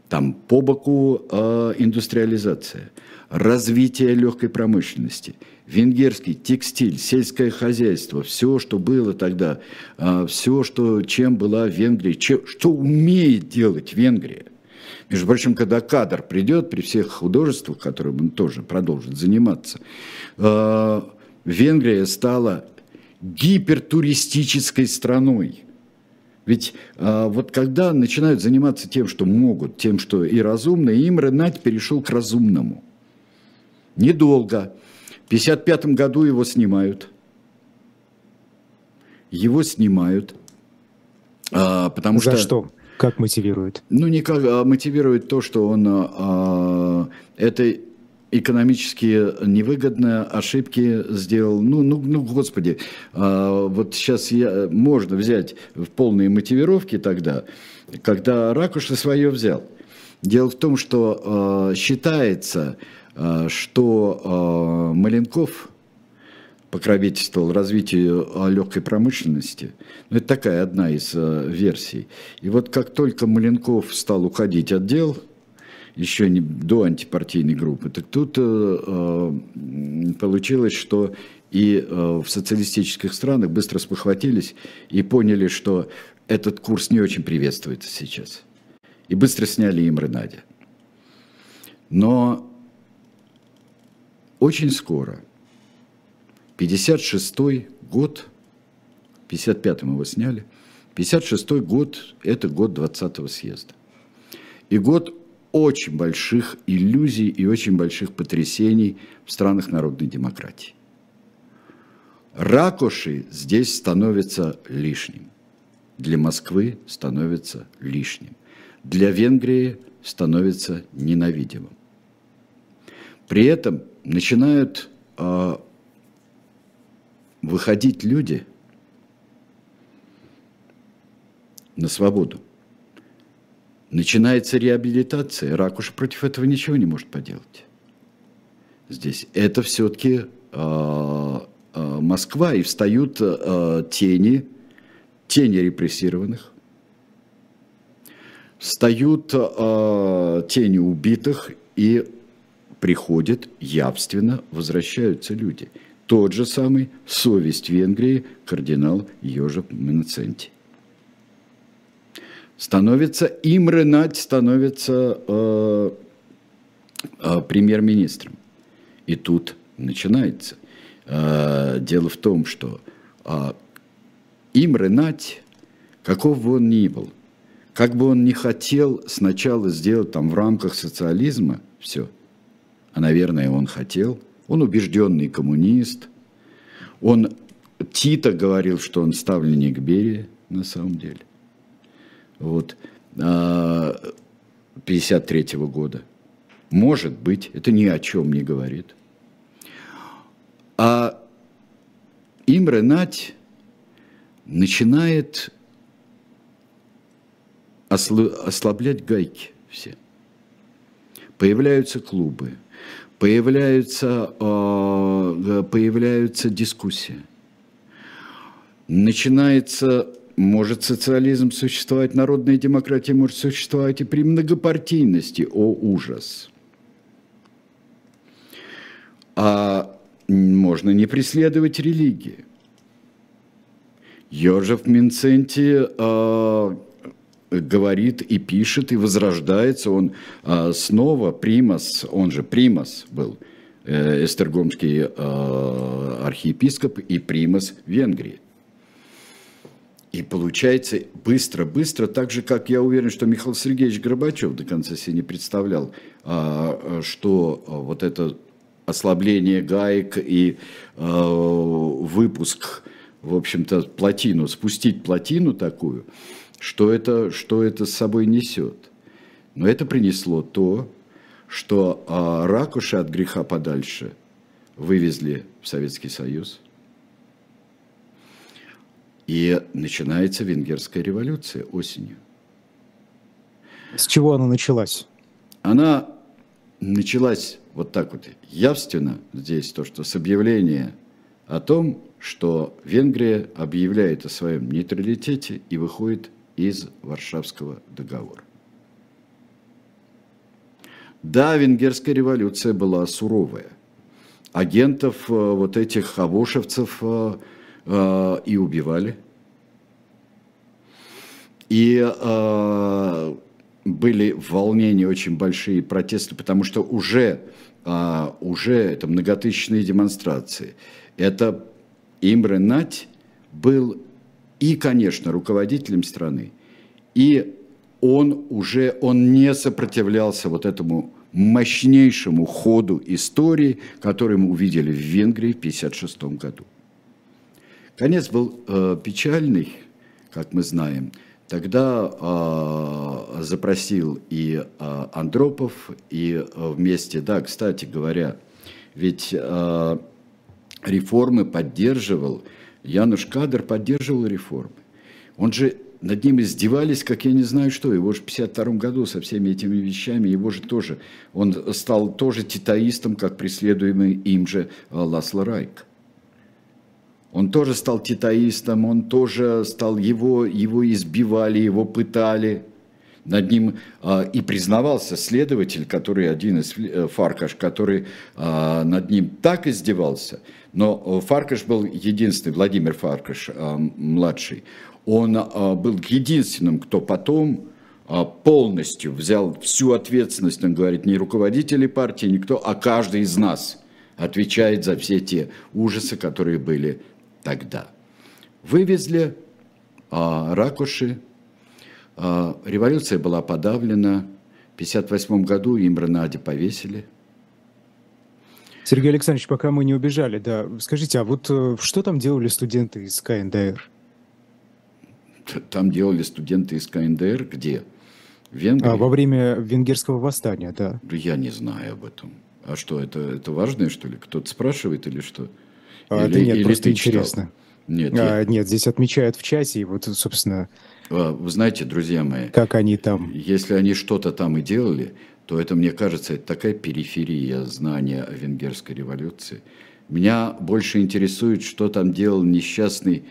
там по боку э, индустриализация – развитие легкой промышленности, венгерский текстиль, сельское хозяйство, все, что было тогда, а, все, что, чем была Венгрия, чем, что умеет делать Венгрия. Между прочим, когда кадр придет, при всех художествах, которым он тоже продолжит заниматься, а, Венгрия стала гипертуристической страной. Ведь а, вот когда начинают заниматься тем, что могут, тем, что и разумно, им Ренат перешел к разумному. Недолго. В 1955 году его снимают. Его снимают. А, потому За что... что? Как мотивирует? Ну, никак, а мотивирует то, что он а, это экономически невыгодные ошибки сделал. Ну, ну, ну господи, а, вот сейчас я, можно взять в полные мотивировки тогда, когда Ракуша свое взял. Дело в том, что а, считается, Э, что э, Маленков покровительствовал развитию э, легкой промышленности. Ну, это такая одна из версий. И вот как только Маленков стал уходить от дел, еще не до антипартийной группы, так тут получилось, что и в социалистических странах быстро спохватились и поняли, что этот курс не очень приветствуется сейчас. И быстро сняли им Ренадя. Но очень скоро, 56 год, 55-м его сняли, 56 год – это год 20-го съезда. И год очень больших иллюзий и очень больших потрясений в странах народной демократии. Ракоши здесь становится лишним. Для Москвы становится лишним. Для Венгрии становится ненавидимым. При этом начинают э, выходить люди на свободу. Начинается реабилитация. Ракуш против этого ничего не может поделать. Здесь это все-таки э, э, Москва, и встают э, тени, тени репрессированных, встают э, тени убитых и приходят явственно, возвращаются люди. Тот же самый совесть Венгрии кардинал Йожев Менценти. Становится, Имре Надь становится э, э, премьер-министром. И тут начинается. Э, дело в том, что э, Имре Надь, каков бы он ни был, как бы он ни хотел сначала сделать там в рамках социализма все – а, наверное, он хотел. Он убежденный коммунист. Он Тита говорил, что он ставленник Берия, на самом деле. Вот. 53 -го года. Может быть, это ни о чем не говорит. А Имре Нать начинает ослаблять гайки все. Появляются клубы – появляются, э, появляются дискуссии. Начинается, может социализм существовать, народная демократия может существовать и при многопартийности, о ужас. А можно не преследовать религии. Йожев Минценти э, говорит и пишет, и возрождается. Он а, снова Примас, он же Примас был, э, эстергомский э, архиепископ и Примас Венгрии. И получается быстро-быстро, так же, как я уверен, что Михаил Сергеевич Горбачев до конца себе не представлял, а, что вот это ослабление гаек и а, выпуск в общем-то, плотину, спустить плотину такую, что это, что это с собой несет. Но это принесло то, что а, ракуши от греха подальше вывезли в Советский Союз. И начинается венгерская революция осенью. С чего она началась? Она началась вот так вот явственно здесь, то, что с объявления о том, что Венгрия объявляет о своем нейтралитете и выходит из Варшавского договора. Да, венгерская революция была суровая. Агентов э, вот этих авошевцев э, э, и убивали. И были волнения очень большие, протесты, потому что уже, уже это многотысячные демонстрации. Это Имре Нать был и, конечно, руководителем страны, и он уже, он не сопротивлялся вот этому мощнейшему ходу истории, который мы увидели в Венгрии в 1956 году. Конец был э, печальный, как мы знаем. Тогда э, запросил и э, Андропов, и э, вместе, да, кстати говоря, ведь э, реформы поддерживал, Януш Кадр поддерживал реформы. Он же над ним издевались, как я не знаю что. Его же в 52 году со всеми этими вещами, его же тоже, он стал тоже титаистом, как преследуемый им же э, Ласло Райк. Он тоже стал титаистом, он тоже стал, его, его избивали, его пытали. Над ним а, и признавался следователь, который один из э, Фаркаш, который а, над ним так издевался. Но Фаркаш был единственный, Владимир Фаркаш, а, младший, он был единственным, кто потом полностью взял всю ответственность, он говорит, не руководители партии, никто, а каждый из нас отвечает за все те ужасы, которые были тогда. Вывезли а, ракуши, революция была подавлена, в 1958 году Имра Нади повесили. Сергей Александрович, пока мы не убежали, да, скажите, а вот э, что там делали студенты из КНДР? там делали студенты из КНДР, где? В Венгрии? А, во время венгерского восстания, да. Я не знаю об этом. А что, это, это важное, что ли? Кто-то спрашивает или что? А, или, да нет, или просто интересно. Нет, а, я... нет, здесь отмечают в чате, и вот, собственно... А, вы знаете, друзья мои... Как они там... Если они что-то там и делали, то это, мне кажется, это такая периферия знания о венгерской революции. Меня больше интересует, что там делал несчастный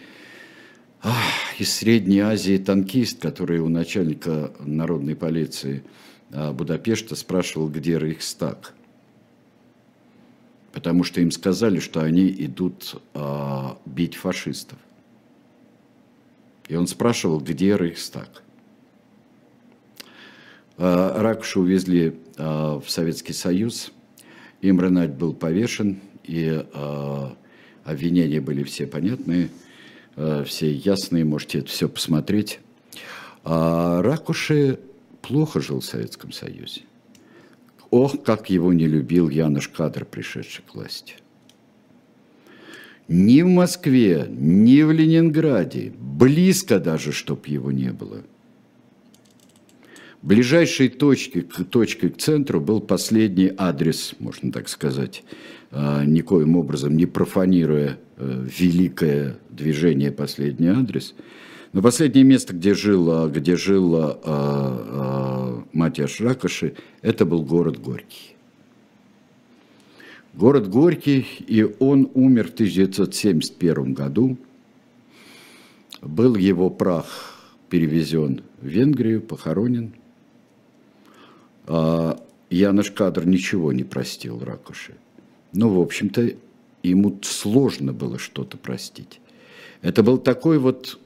из Средней Азии танкист, который у начальника народной полиции а, Будапешта спрашивал, где Рейхстаг. Потому что им сказали, что они идут а, бить фашистов. И он спрашивал, где Рейхстаг. А, Ракуша увезли а, в Советский Союз. Имранать был повешен, и а, обвинения были все понятные – все ясные, можете это все посмотреть. А Ракуши плохо жил в Советском Союзе. Ох, как его не любил Януш Кадр, пришедший к власти. Ни в Москве, ни в Ленинграде, близко даже, чтоб его не было. Ближайшей точкой, точкой к центру был последний адрес, можно так сказать, а, никоим образом не профанируя э, великое движение «Последний адрес». Но последнее место, где жила, где жила а, а, Матиаш Ракоши, это был город Горький. Город Горький, и он умер в 1971 году. Был его прах перевезен в Венгрию, похоронен. Янош Кадр ничего не простил Ракоши. Ну, в общем-то, ему сложно было что-то простить. Это был такой вот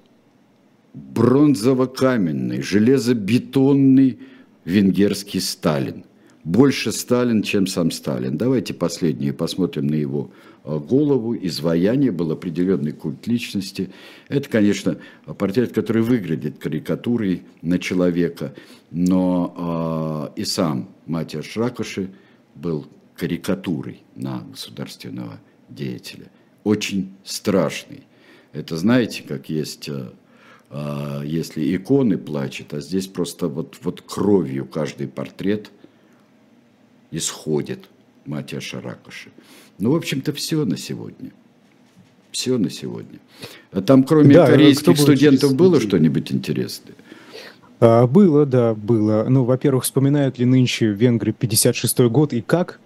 бронзово-каменный, железобетонный венгерский Сталин. Больше Сталин, чем сам Сталин. Давайте последние посмотрим на его а, голову. Изваяние был определенный культ личности. Это, конечно, портрет, который выглядит карикатурой на человека, но э, и сам Матиаш Шракоши был карикатурой на государственного деятеля. Очень страшный. Это знаете, как есть, э, если иконы плачет, а здесь просто вот, вот кровью каждый портрет исходит Матья Шаракоши. Ну, в общем-то, все на сегодня. Все на сегодня. А там, кроме да, корейских студентов, было что-нибудь интересное? А, было, да, было. Ну, во-первых, вспоминают ли нынче Венгры 56-й год и как?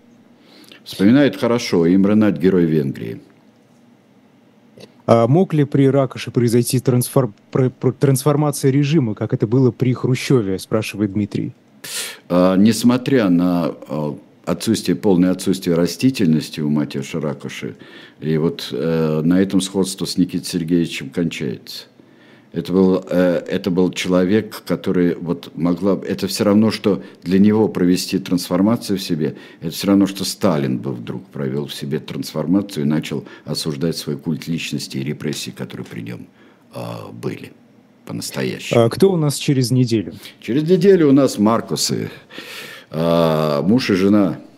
Вспоминают хорошо. Имранат – герой Венгрии. А мог ли при Ракоше произойти трансфор... трансформация режима, как это было при Хрущеве, спрашивает Дмитрий? А, несмотря на а, отсутствие, полное отсутствие растительности у Матиаша Ракоши, и вот э, на этом сходство с Никитой Сергеевичем кончается. Это был, э, это был человек, который вот могла... Это все равно, что для него провести трансформацию в себе, это все равно, что Сталин бы вдруг провел в себе трансформацию и начал осуждать свой культ личности и репрессии, которые при нем э, были по-настоящему. А кто у нас через неделю? Через неделю у нас Маркусы, э, муж и жена –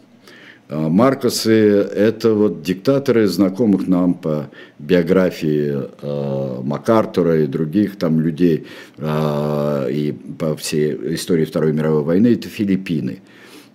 а, Маркосы – это вот диктаторы, знакомых нам по биографии э, МакАртура и других там людей, э, и по всей истории Второй мировой войны, это Филиппины.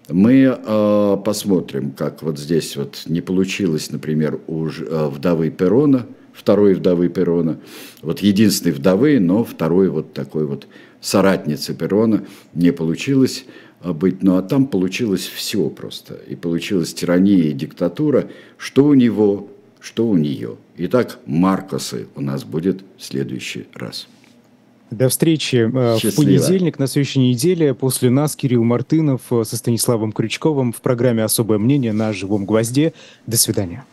Мы э, посмотрим, как вот здесь вот не получилось, например, у э, вдовы Перона, второй вдовы Перона, вот единственной вдовы, но второй вот такой вот соратницы Перона не получилось – быть. Ну а там получилось все просто. И получилась тирания и диктатура, что у него, что у нее. Итак, Маркосы у нас будет в следующий раз. До встречи э, Счастливо. в понедельник на следующей неделе. После нас Кирилл Мартынов э, со Станиславом Крючковым в программе «Особое мнение» на «Живом гвозде». До свидания.